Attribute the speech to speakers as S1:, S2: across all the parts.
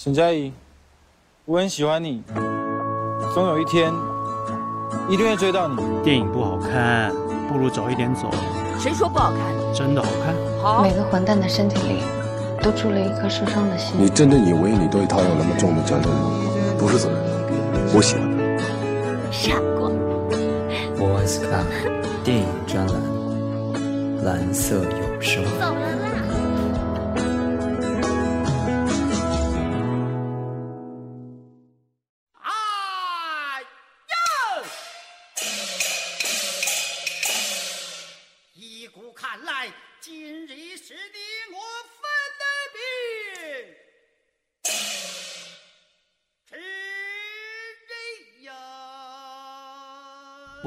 S1: 沈佳宜，我很喜欢你，总有一天一定会追到你。
S2: 电影不好看，不如早一点走。
S3: 谁说不好看？
S2: 真的好看。
S3: 好。
S4: 每个混蛋的身体里都住了一颗受伤的心。
S5: 你真的以为你对他有那么重的责任吗？不是责任，我喜欢
S3: 他。傻瓜。
S6: Boys Club 电影专栏，蓝色有声。
S3: 走了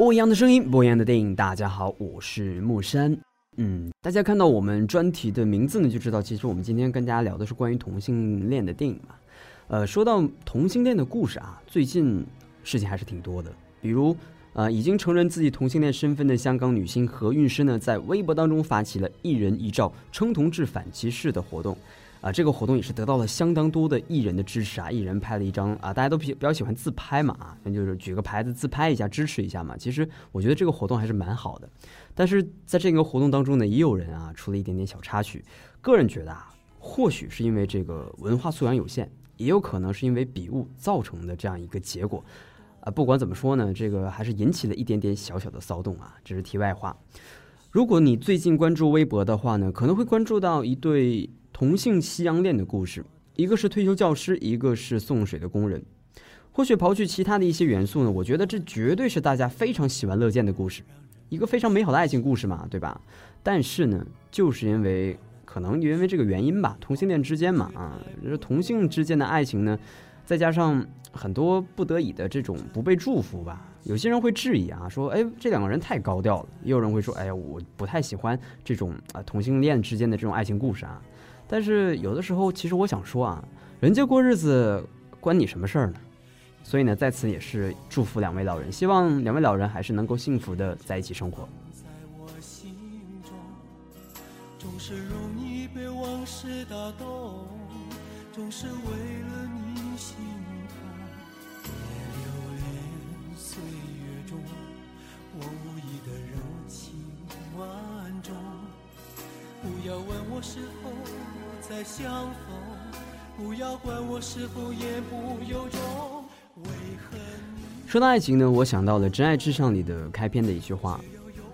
S7: 不一样的声音，不一样的电影。大家好，我是木山。嗯，大家看到我们专题的名字呢，就知道其实我们今天跟大家聊的是关于同性恋的电影嘛。呃，说到同性恋的故事啊，最近事情还是挺多的。比如，呃，已经承认自己同性恋身份的香港女星何韵诗呢，在微博当中发起了一人一照称同志反歧视的活动。啊，这个活动也是得到了相当多的艺人的支持啊！艺人拍了一张啊，大家都比比较喜欢自拍嘛啊，那就是举个牌子自拍一下，支持一下嘛。其实我觉得这个活动还是蛮好的，但是在这个活动当中呢，也有人啊出了一点点小插曲。个人觉得啊，或许是因为这个文化素养有限，也有可能是因为笔误造成的这样一个结果。啊，不管怎么说呢，这个还是引起了一点点小小的骚动啊。这是题外话。如果你最近关注微博的话呢，可能会关注到一对。同性西洋恋的故事，一个是退休教师，一个是送水的工人。或许刨去其他的一些元素呢，我觉得这绝对是大家非常喜闻乐见的故事，一个非常美好的爱情故事嘛，对吧？但是呢，就是因为可能因为这个原因吧，同性恋之间嘛，啊，同性之间的爱情呢，再加上很多不得已的这种不被祝福吧，有些人会质疑啊，说，哎，这两个人太高调了；也有人会说，哎呀，我不太喜欢这种啊同性恋之间的这种爱情故事啊。但是有的时候，其实我想说啊，人家过日子关你什么事儿呢？所以呢，在此也是祝福两位老人，希望两位老人还是能够幸福的在一起生活。
S8: 在我心中，总是容易被往事打动，总是为了你心疼，别留恋岁月中我无意的柔情万种。
S7: 不要问我是否。再相逢，不要管我是否言不由衷。为何说到爱情呢，我想到了《真爱至上》里的开篇的一句话：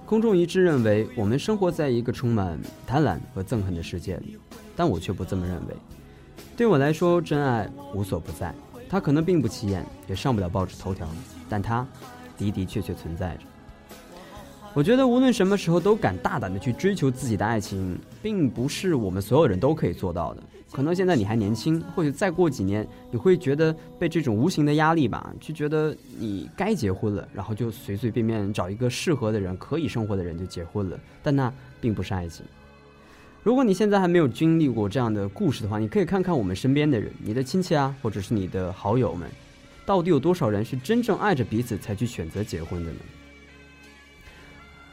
S7: 公众一致认为我们生活在一个充满贪婪和憎恨的世界里，但我却不这么认为。对我来说，真爱无所不在，它可能并不起眼，也上不了报纸头条，但它的的确确存在着。我觉得无论什么时候都敢大胆的去追求自己的爱情，并不是我们所有人都可以做到的。可能现在你还年轻，或许再过几年，你会觉得被这种无形的压力吧，就觉得你该结婚了，然后就随随便便找一个适合的人、可以生活的人就结婚了。但那并不是爱情。如果你现在还没有经历过这样的故事的话，你可以看看我们身边的人，你的亲戚啊，或者是你的好友们，到底有多少人是真正爱着彼此才去选择结婚的呢？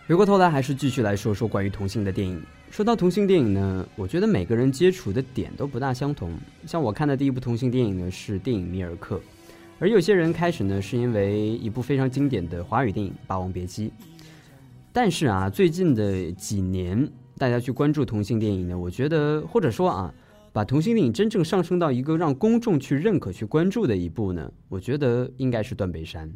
S7: 回过头来，还是继续来说说关于同性的电影。说到同性电影呢，我觉得每个人接触的点都不大相同。像我看的第一部同性电影呢是电影《米尔克》，而有些人开始呢是因为一部非常经典的华语电影《霸王别姬》。但是啊，最近的几年，大家去关注同性电影呢，我觉得或者说啊，把同性电影真正上升到一个让公众去认可、去关注的一部呢，我觉得应该是《断背山》。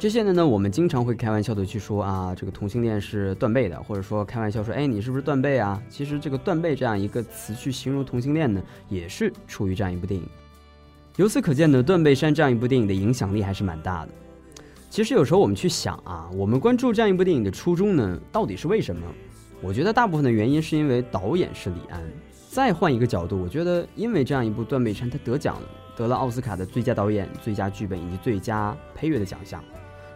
S7: 这些呢，我们经常会开玩笑的去说啊，这个同性恋是断背的，或者说开玩笑说，哎，你是不是断背啊？其实这个断背这样一个词去形容同性恋呢，也是出于这样一部电影。由此可见呢，《断背山》这样一部电影的影响力还是蛮大的。其实有时候我们去想啊，我们关注这样一部电影的初衷呢，到底是为什么？我觉得大部分的原因是因为导演是李安。再换一个角度，我觉得因为这样一部《断背山》，他得奖了，得了奥斯卡的最佳导演、最佳剧本以及最佳配乐的奖项。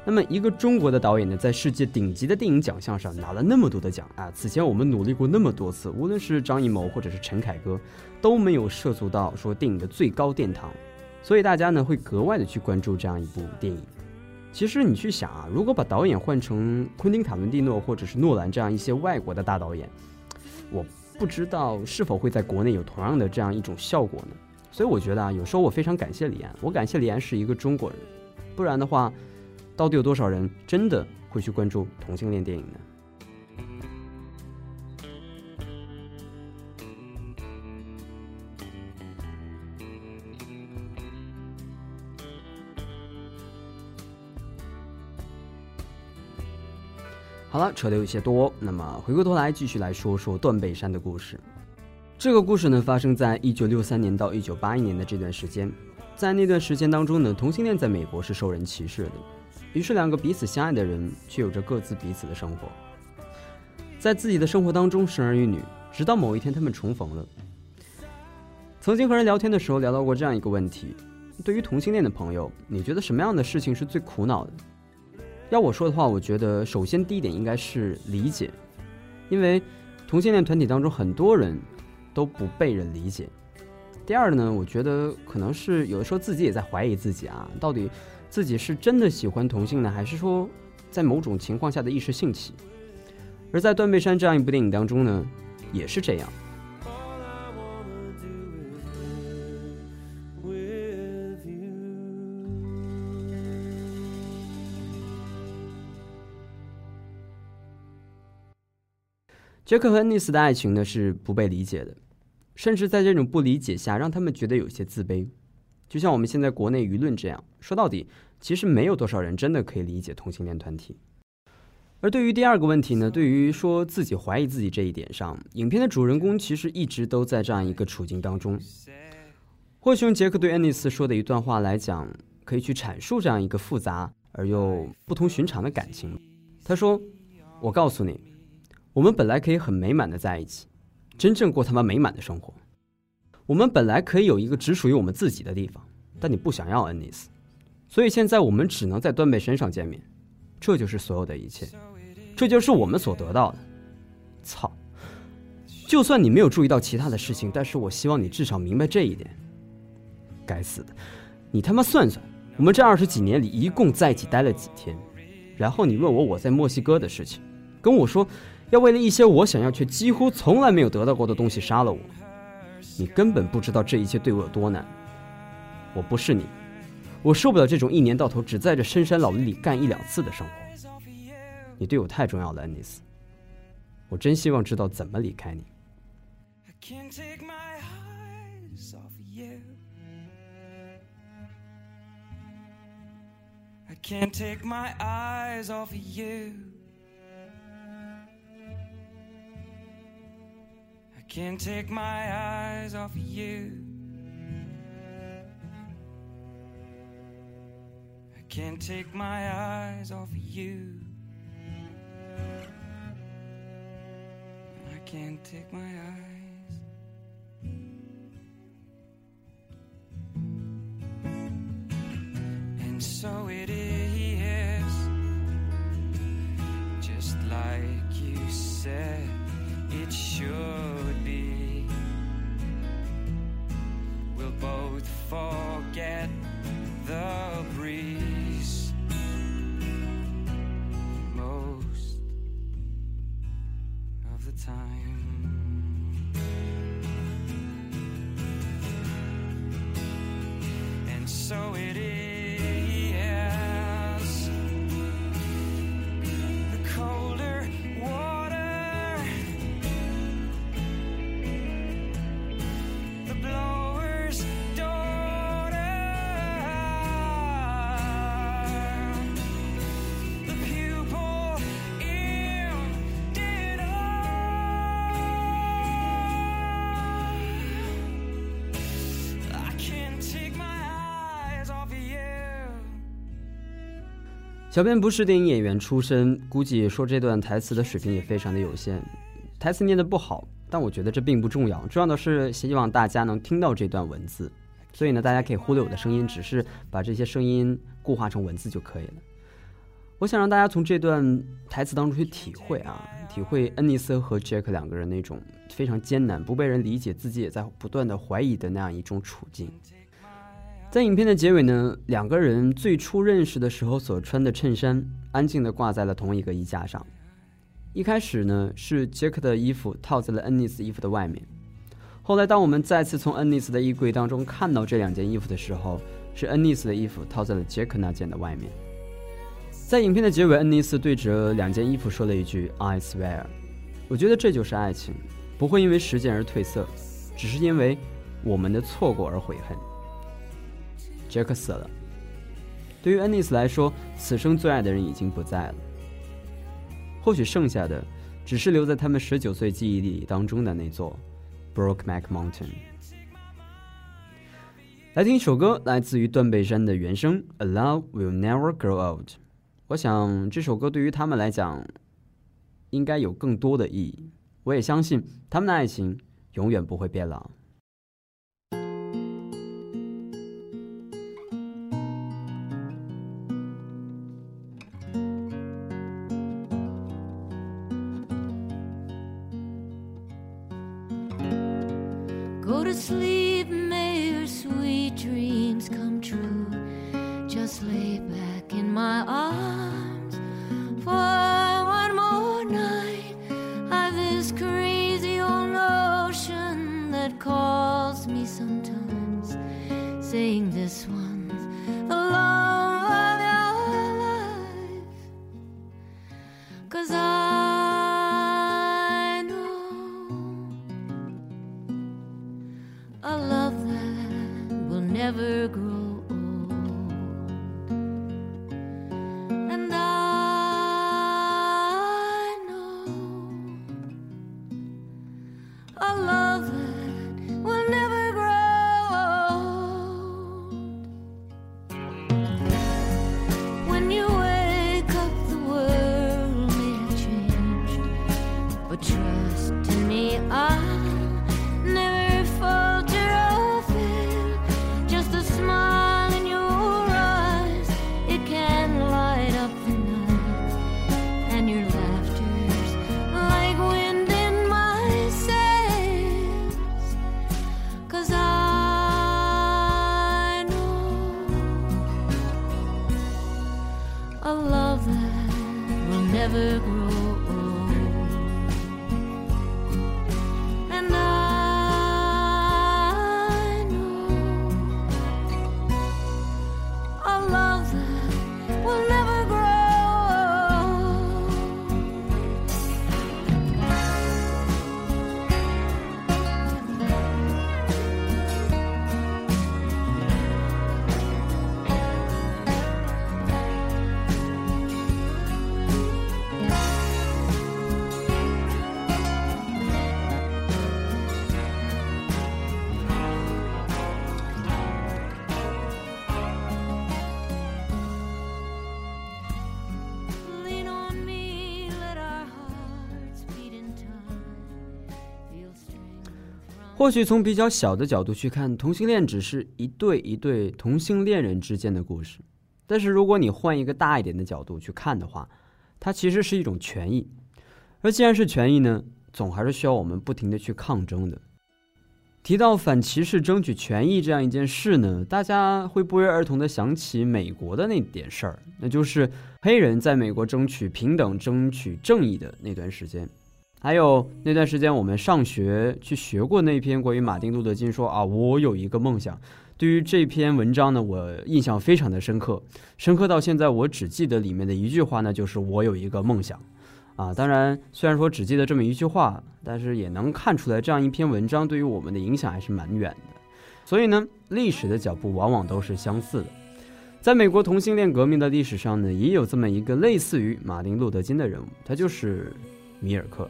S7: 那么，一个中国的导演呢，在世界顶级的电影奖项上拿了那么多的奖啊！此前我们努力过那么多次，无论是张艺谋或者是陈凯歌，都没有涉足到说电影的最高殿堂，所以大家呢会格外的去关注这样一部电影。其实你去想啊，如果把导演换成昆汀·塔伦蒂诺或者是诺兰这样一些外国的大导演，我不知道是否会在国内有同样的这样一种效果呢？所以我觉得啊，有时候我非常感谢李安，我感谢李安是一个中国人，不然的话。到底有多少人真的会去关注同性恋电影呢？好了，扯的有些多，那么回过头来继续来说说断背山的故事。这个故事呢，发生在一九六三年到一九八一年的这段时间，在那段时间当中呢，同性恋在美国是受人歧视的。于是，两个彼此相爱的人却有着各自彼此的生活，在自己的生活当中生儿育女，直到某一天他们重逢了。曾经和人聊天的时候聊到过这样一个问题：对于同性恋的朋友，你觉得什么样的事情是最苦恼的？要我说的话，我觉得首先第一点应该是理解，因为同性恋团体当中很多人都不被人理解。第二呢，我觉得可能是有的时候自己也在怀疑自己啊，到底。自己是真的喜欢同性呢，还是说在某种情况下的一时兴起？而在《断背山》这样一部电影当中呢，也是这样。杰克和恩尼斯的爱情呢是不被理解的，甚至在这种不理解下，让他们觉得有些自卑。就像我们现在国内舆论这样说，到底其实没有多少人真的可以理解同性恋团体。而对于第二个问题呢，对于说自己怀疑自己这一点上，影片的主人公其实一直都在这样一个处境当中。或许用杰克对安妮斯说的一段话来讲，可以去阐述这样一个复杂而又不同寻常的感情。他说：“我告诉你，我们本来可以很美满的在一起，真正过他妈美满的生活。”我们本来可以有一个只属于我们自己的地方，但你不想要恩尼斯，所以现在我们只能在断背山上见面。这就是所有的一切，这就是我们所得到的。操！就算你没有注意到其他的事情，但是我希望你至少明白这一点。该死的，你他妈算算，我们这二十几年里一共在一起待了几天？然后你问我我在墨西哥的事情，跟我说要为了一些我想要却几乎从来没有得到过的东西杀了我。你根本不知道这一切对我有多难。我不是你，我受不了这种一年到头只在这深山老林里干一两次的生活。你对我太重要了，安妮斯。我真希望知道怎么离开你。
S9: Can't take my eyes off of you. I can't take my eyes off of you. I can't take my eyes. And so it is, just like you said
S7: 小编不是电影演员出身，估计说这段台词的水平也非常的有限，台词念得不好，但我觉得这并不重要，重要的是希望大家能听到这段文字。所以呢，大家可以忽略我的声音，只是把这些声音固化成文字就可以了。我想让大家从这段台词当中去体会啊，体会恩尼斯和杰克两个人那种非常艰难、不被人理解、自己也在不断的怀疑的那样一种处境。在影片的结尾呢，两个人最初认识的时候所穿的衬衫，安静地挂在了同一个衣架上。一开始呢，是杰克的衣服套在了恩尼斯衣服的外面。后来，当我们再次从恩尼斯的衣柜当中看到这两件衣服的时候，是恩尼斯的衣服套在了杰克那件的外面。在影片的结尾，恩尼斯对着两件衣服说了一句 “I swear”。我觉得这就是爱情，不会因为时间而褪色，只是因为我们的错过而悔恨。杰克死了，对于恩尼斯来说，此生最爱的人已经不在了。或许剩下的，只是留在他们十九岁记忆里当中的那座。Brokeback Mountain。来听一首歌，来自于断背山的原声《A Love Will Never Grow Old》。我想这首歌对于他们来讲，应该有更多的意义。我也相信他们的爱情永远不会变老。
S10: never grow.
S7: 或许从比较小的角度去看，同性恋只是一对一对同性恋人之间的故事。但是如果你换一个大一点的角度去看的话，它其实是一种权益。而既然是权益呢，总还是需要我们不停的去抗争的。提到反歧视、争取权益这样一件事呢，大家会不约而同的想起美国的那点事儿，那就是黑人在美国争取平等、争取正义的那段时间。还有那段时间，我们上学去学过那篇关于马丁·路德·金说啊，我有一个梦想。对于这篇文章呢，我印象非常的深刻，深刻到现在我只记得里面的一句话呢，就是我有一个梦想。啊，当然，虽然说只记得这么一句话，但是也能看出来，这样一篇文章对于我们的影响还是蛮远的。所以呢，历史的脚步往往都是相似的。在美国同性恋革命的历史上呢，也有这么一个类似于马丁·路德·金的人物，他就是米尔克。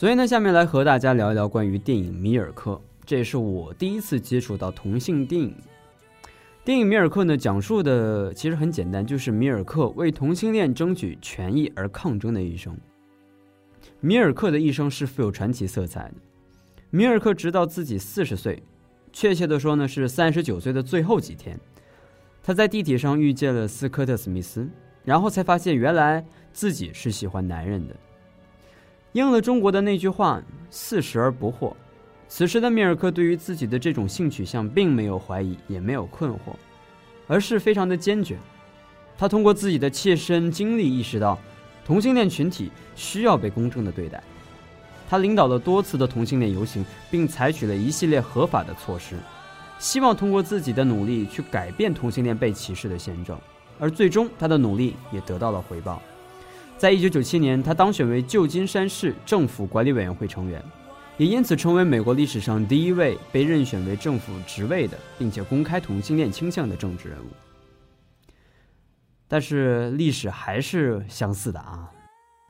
S7: 所以呢，下面来和大家聊一聊关于电影《米尔克》，这也是我第一次接触到同性电影。电影《米尔克》呢，讲述的其实很简单，就是米尔克为同性恋争取权益而抗争的一生。米尔克的一生是富有传奇色彩的。米尔克直到自己四十岁，确切的说呢，是三十九岁的最后几天，他在地铁上遇见了斯科特·史密斯，然后才发现原来自己是喜欢男人的。应了中国的那句话“四十而不惑”，此时的米尔克对于自己的这种性取向并没有怀疑，也没有困惑，而是非常的坚决。他通过自己的切身经历意识到，同性恋群体需要被公正的对待。他领导了多次的同性恋游行，并采取了一系列合法的措施，希望通过自己的努力去改变同性恋被歧视的现状。而最终，他的努力也得到了回报。在一九九七年，他当选为旧金山市政府管理委员会成员，也因此成为美国历史上第一位被任选为政府职位的，并且公开同性恋倾向的政治人物。但是历史还是相似的啊，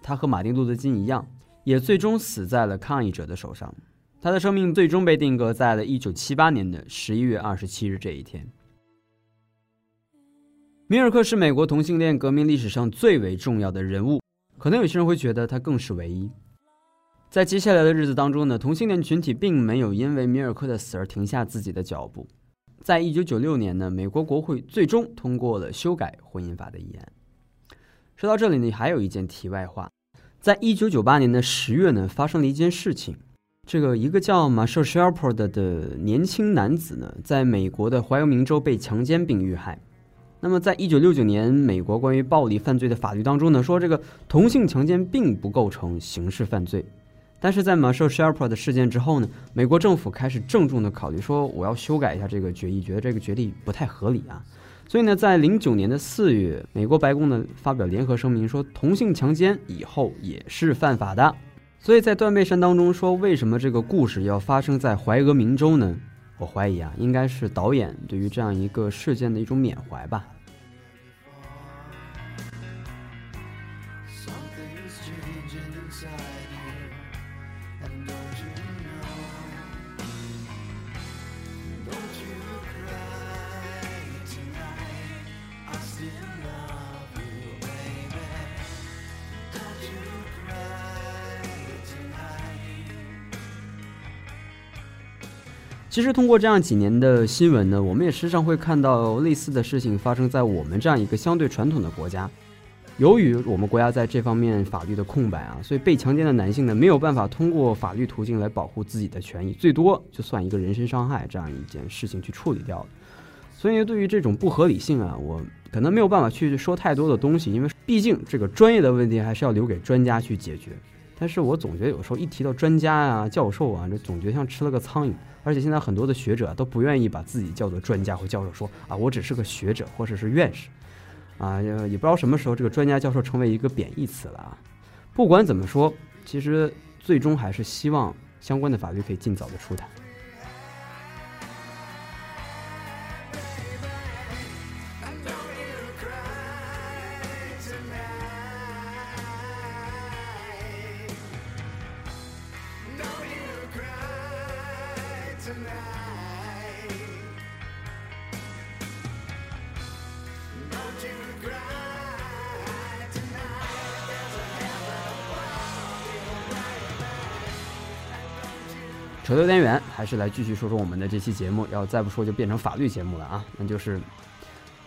S7: 他和马丁·路德·金一样，也最终死在了抗议者的手上。他的生命最终被定格在了一九七八年的十一月二十七日这一天。米尔克是美国同性恋革命历史上最为重要的人物，可能有些人会觉得他更是唯一。在接下来的日子当中呢，同性恋群体并没有因为米尔克的死而停下自己的脚步。在一九九六年呢，美国国会最终通过了修改婚姻法的议案。说到这里呢，还有一件题外话，在一九九八年的十月呢，发生了一件事情。这个一个叫马舍 s h e l p o r d 的年轻男子呢，在美国的怀俄明州被强奸并遇害。那么，在一九六九年美国关于暴力犯罪的法律当中呢，说这个同性强奸并不构成刑事犯罪。但是在马舍 s h e l p o r d 的事件之后呢，美国政府开始郑重的考虑说，我要修改一下这个决议，觉得这个决议不太合理啊。所以呢，在零九年的四月，美国白宫呢发表联合声明说，同性强奸以后也是犯法的。所以在断背山当中说，为什么这个故事要发生在怀俄明州呢？我怀疑啊，应该是导演对于这样一个事件的一种缅怀吧。其实通过这样几年的新闻呢，我们也时常会看到类似的事情发生在我们这样一个相对传统的国家。由于我们国家在这方面法律的空白啊，所以被强奸的男性呢没有办法通过法律途径来保护自己的权益，最多就算一个人身伤害这样一件事情去处理掉了。所以对于这种不合理性啊，我可能没有办法去说太多的东西，因为毕竟这个专业的问题还是要留给专家去解决。但是我总觉得有时候一提到专家啊、教授啊，这总觉得像吃了个苍蝇。而且现在很多的学者都不愿意把自己叫做专家或教授，说啊，我只是个学者或者是院士，啊，也不知道什么时候这个专家教授成为一个贬义词了啊。不管怎么说，其实最终还是希望相关的法律可以尽早的出台。扯得有点远，还是来继续说说我们的这期节目。要再不说就变成法律节目了啊！那就是，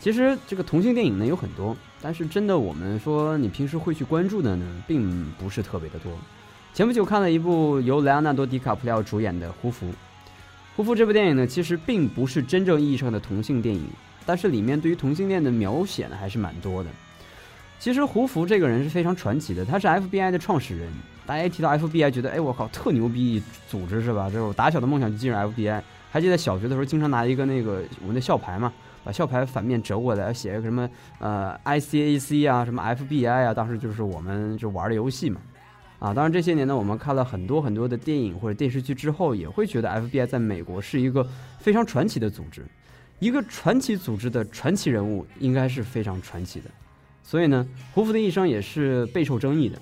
S7: 其实这个同性电影呢有很多，但是真的我们说你平时会去关注的呢，并不是特别的多。前不久看了一部由莱昂纳多·迪卡普里奥主演的《胡佛》。《胡佛》这部电影呢，其实并不是真正意义上的同性电影，但是里面对于同性恋的描写呢，还是蛮多的。其实胡佛这个人是非常传奇的，他是 FBI 的创始人，大家一提到 FBI，觉得哎我靠特牛逼组织是吧？这是我打小的梦想就进入 FBI。还记得小学的时候，经常拿一个那个我们的校牌嘛，把校牌反面折过来，写一个什么呃 ICAC 啊，什么 FBI 啊，当时就是我们就玩的游戏嘛。啊，当然这些年呢，我们看了很多很多的电影或者电视剧之后，也会觉得 FBI 在美国是一个非常传奇的组织，一个传奇组织的传奇人物应该是非常传奇的。所以呢，胡佛的一生也是备受争议的。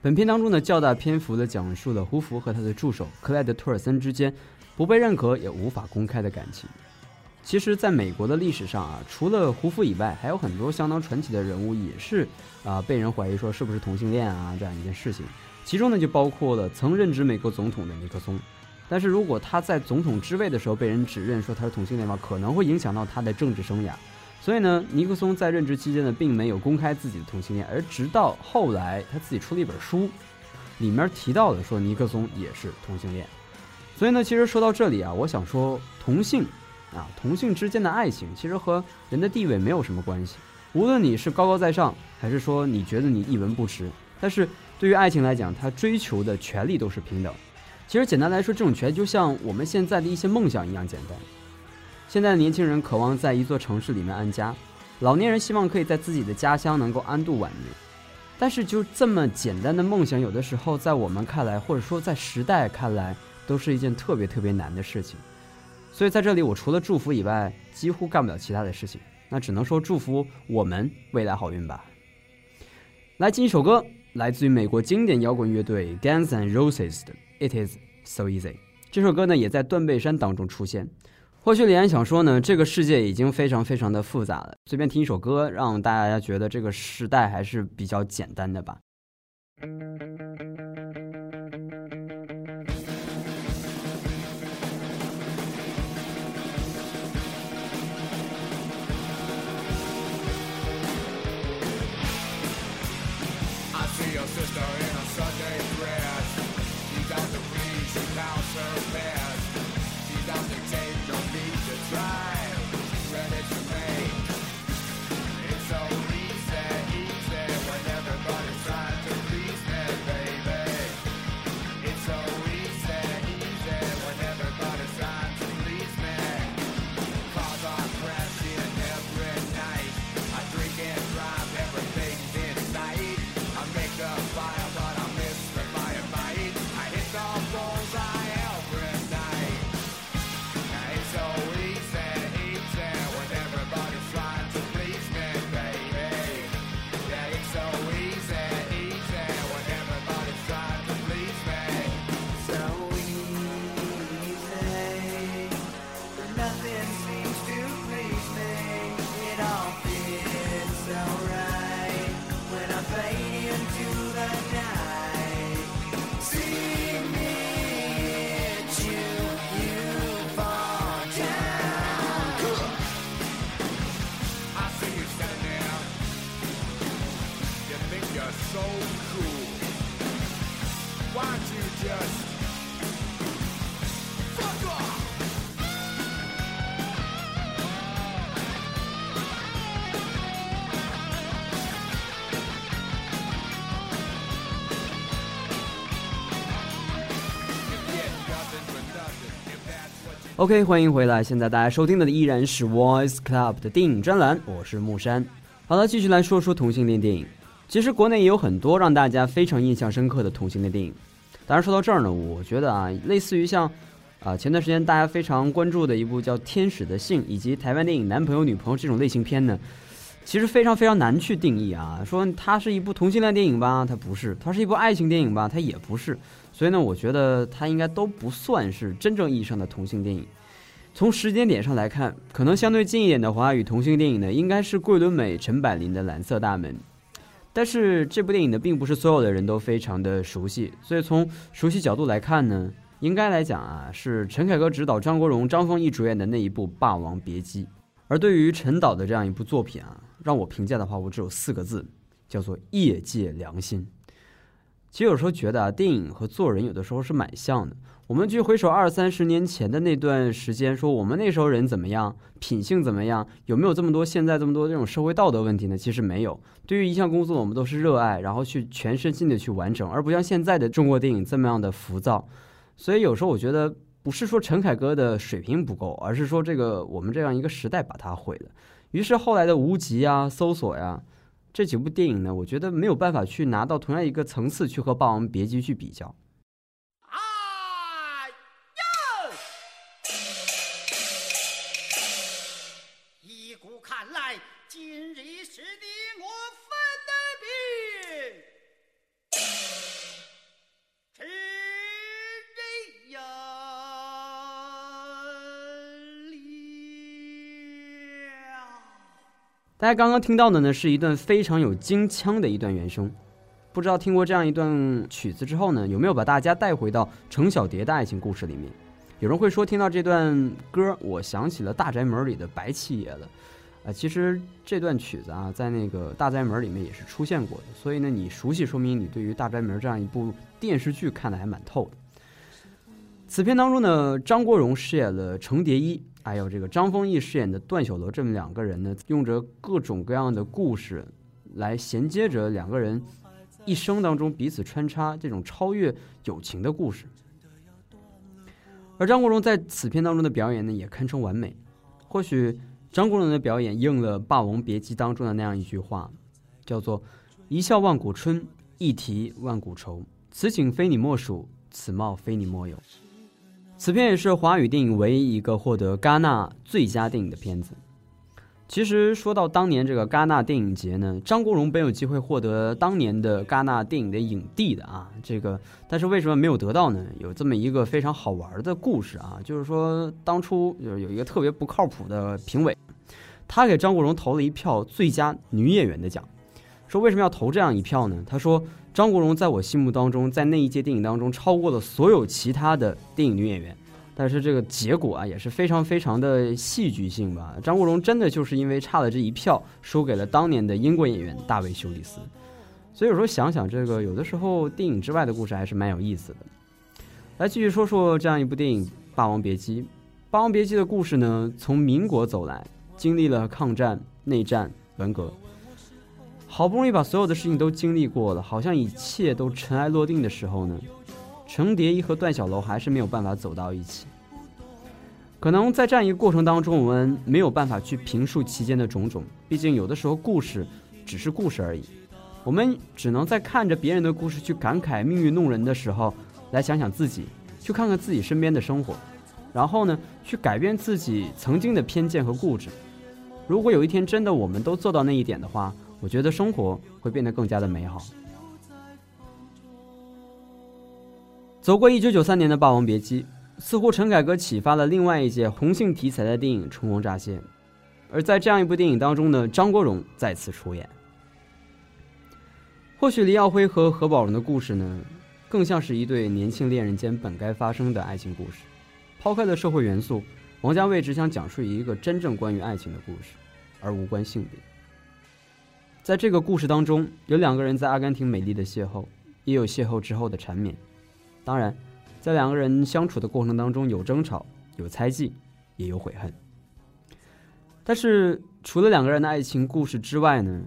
S7: 本片当中呢，较大篇幅的讲述了胡佛和他的助手克莱德·托尔森之间。不被认可也无法公开的感情，其实，在美国的历史上啊，除了胡佛以外，还有很多相当传奇的人物，也是啊被人怀疑说是不是同性恋啊这样一件事情。其中呢，就包括了曾任职美国总统的尼克松。但是如果他在总统之位的时候被人指认说他是同性恋的话，可能会影响到他的政治生涯。所以呢，尼克松在任职期间呢，并没有公开自己的同性恋，而直到后来他自己出了一本书，里面提到的说尼克松也是同性恋。所以呢，其实说到这里啊，我想说，同性，啊，同性之间的爱情其实和人的地位没有什么关系。无论你是高高在上，还是说你觉得你一文不值，但是对于爱情来讲，它追求的权利都是平等。其实简单来说，这种权利就像我们现在的一些梦想一样简单。现在的年轻人渴望在一座城市里面安家，老年人希望可以在自己的家乡能够安度晚年。但是就这么简单的梦想，有的时候在我们看来，或者说在时代看来，都是一件特别特别难的事情，所以在这里我除了祝福以外，几乎干不了其他的事情。那只能说祝福我们未来好运吧。来进一首歌，来自于美国经典摇滚乐队 Guns N' Roses 的《It Is So Easy》。这首歌呢也在断背山当中出现。或许李安想说呢，这个世界已经非常非常的复杂了，随便听一首歌，让大家觉得这个时代还是比较简单的吧。OK，欢迎回来。现在大家收听的依然是 Voice Club 的电影专栏，我是木山。好了，继续来说说同性恋电影。其实国内也有很多让大家非常印象深刻的同性恋电影。当然说到这儿呢，我觉得啊，类似于像啊前段时间大家非常关注的一部叫《天使的信》，以及台湾电影《男朋友女朋友》这种类型片呢，其实非常非常难去定义啊。说它是一部同性恋电影吧，它不是；它是一部爱情电影吧，它也不是。所以呢，我觉得它应该都不算是真正意义上的同性电影。从时间点上来看，可能相对近一点的华语同性电影呢，应该是桂纶镁、陈柏霖的《蓝色大门》。但是这部电影呢，并不是所有的人都非常的熟悉。所以从熟悉角度来看呢，应该来讲啊，是陈凯歌执导、张国荣、张丰毅主演的那一部《霸王别姬》。而对于陈导的这样一部作品啊，让我评价的话，我只有四个字，叫做业界良心。其实有时候觉得啊，电影和做人有的时候是蛮像的。我们去回首二三十年前的那段时间，说我们那时候人怎么样，品性怎么样，有没有这么多现在这么多这种社会道德问题呢？其实没有。对于一项工作，我们都是热爱，然后去全身心的去完成，而不像现在的中国电影这么样的浮躁。所以有时候我觉得，不是说陈凯歌的水平不够，而是说这个我们这样一个时代把他毁了。于是后来的无极啊、搜索呀这几部电影呢，我觉得没有办法去拿到同样一个层次去和《霸王别姬》去比较。大家刚刚听到的呢，是一段非常有京腔的一段原声。不知道听过这样一段曲子之后呢，有没有把大家带回到程小蝶的爱情故事里面？有人会说，听到这段歌，我想起了《大宅门》里的白七爷了。啊，其实这段曲子啊，在那个《大宅门》里面也是出现过的。所以呢，你熟悉，说明你对于《大宅门》这样一部电视剧看的还蛮透的。此片当中呢，张国荣饰演了程蝶衣。还有这个张丰毅饰演的段小楼，这么两个人呢，用着各种各样的故事来衔接着两个人一生当中彼此穿插这种超越友情的故事。而张国荣在此片当中的表演呢，也堪称完美。或许张国荣的表演应了《霸王别姬》当中的那样一句话，叫做“一笑万古春，一啼万古愁。此景非你莫属，此貌非你莫有。”此片也是华语电影唯一一个获得戛纳最佳电影的片子。其实说到当年这个戛纳电影节呢，张国荣本有机会获得当年的戛纳电影的影帝的啊，这个但是为什么没有得到呢？有这么一个非常好玩的故事啊，就是说当初就是有一个特别不靠谱的评委，他给张国荣投了一票最佳女演员的奖。说为什么要投这样一票呢？他说。张国荣在我心目当中，在那一届电影当中超过了所有其他的电影女演员，但是这个结果啊也是非常非常的戏剧性吧。张国荣真的就是因为差了这一票，输给了当年的英国演员大卫休里斯。所以有时候想想，这个有的时候电影之外的故事还是蛮有意思的。来继续说说这样一部电影《霸王别姬》。《霸王别姬》的故事呢，从民国走来，经历了抗战、内战、文革。好不容易把所有的事情都经历过了，好像一切都尘埃落定的时候呢，程蝶衣和段小楼还是没有办法走到一起。可能在这样一个过程当中，我们没有办法去评述其间的种种，毕竟有的时候故事只是故事而已。我们只能在看着别人的故事去感慨命运弄人的时候，来想想自己，去看看自己身边的生活，然后呢，去改变自己曾经的偏见和固执。如果有一天真的我们都做到那一点的话，我觉得生活会变得更加的美好。走过一九九三年的《霸王别姬》，似乎陈凯歌启发了另外一届红杏题材的电影《春光乍泄》，而在这样一部电影当中呢，张国荣再次出演。或许黎耀辉和何宝荣的故事呢，更像是一对年轻恋人间本该发生的爱情故事。抛开了社会元素，王家卫只想讲述一个真正关于爱情的故事，而无关性别。在这个故事当中，有两个人在阿根廷美丽的邂逅，也有邂逅之后的缠绵。当然，在两个人相处的过程当中，有争吵，有猜忌，也有悔恨。但是，除了两个人的爱情故事之外呢，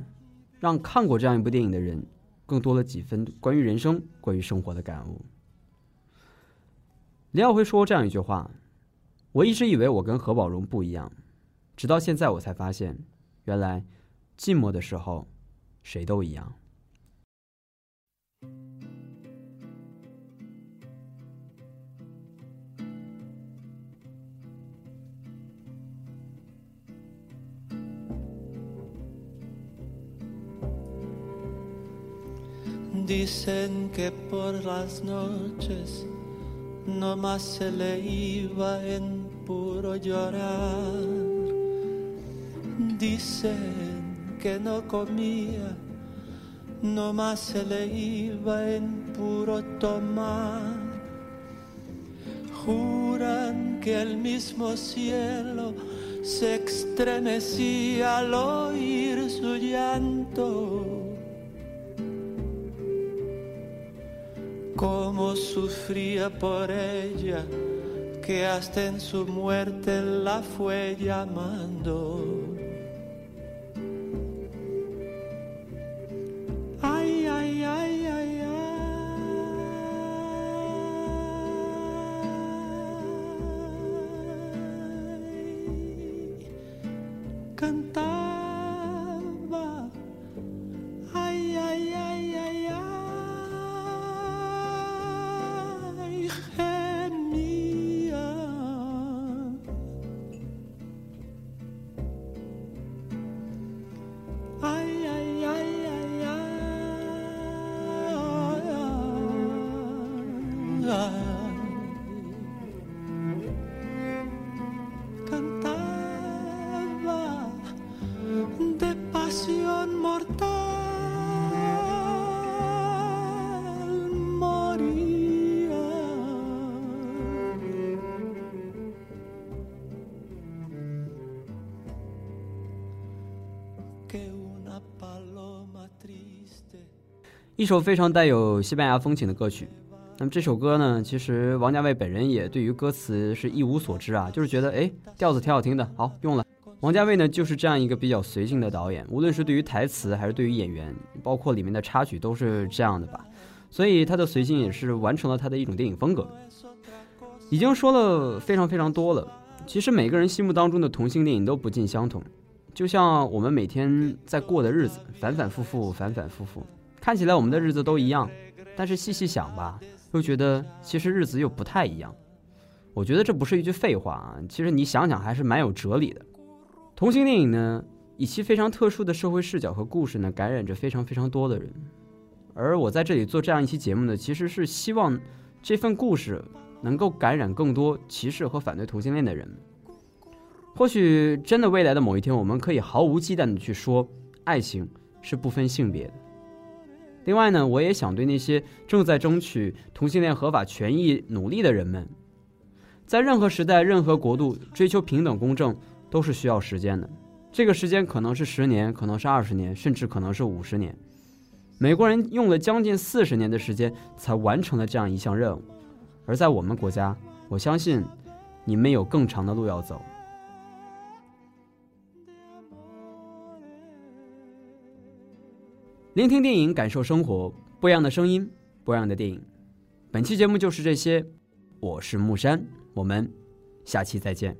S7: 让看过这样一部电影的人，更多了几分关于人生、关于生活的感悟。李耀辉说过这样一句话：“我一直以为我跟何宝荣不一样，直到现在我才发现，原来寂寞的时候。”谁都一样。
S8: Dicen que por las noches no más se le iba en puro llorar. Dicen que no comía, no más se le iba en puro tomar. Juran que el mismo cielo se estremecía al oír su llanto. como sufría por ella, que hasta en su muerte la fue llamando.
S7: 一首非常带有西班牙风情的歌曲。那么这首歌呢，其实王家卫本人也对于歌词是一无所知啊，就是觉得哎调子挺好听的，好用了。王家卫呢就是这样一个比较随性的导演，无论是对于台词还是对于演员，包括里面的插曲都是这样的吧。所以他的随性也是完成了他的一种电影风格。已经说了非常非常多了，其实每个人心目当中的同性电影都不尽相同，就像我们每天在过的日子，反反复复，反反复复，看起来我们的日子都一样，但是细细想吧，又觉得其实日子又不太一样。我觉得这不是一句废话啊，其实你想想还是蛮有哲理的。同性电影呢，以其非常特殊的社会视角和故事呢，感染着非常非常多的人。而我在这里做这样一期节目呢，其实是希望这份故事能够感染更多歧视和反对同性恋的人。或许真的未来的某一天，我们可以毫无忌惮的去说，爱情是不分性别的。另外呢，我也想对那些正在争取同性恋合法权益努力的人们，在任何时代、任何国度，追求平等公正都是需要时间的。这个时间可能是十年，可能是二十年，甚至可能是五十年。美国人用了将近四十年的时间才完成了这样一项任务，而在我们国家，我相信你们有更长的路要走。聆听电影，感受生活，不一样的声音，不一样的电影。本期节目就是这些，我是木山，我们下期再见。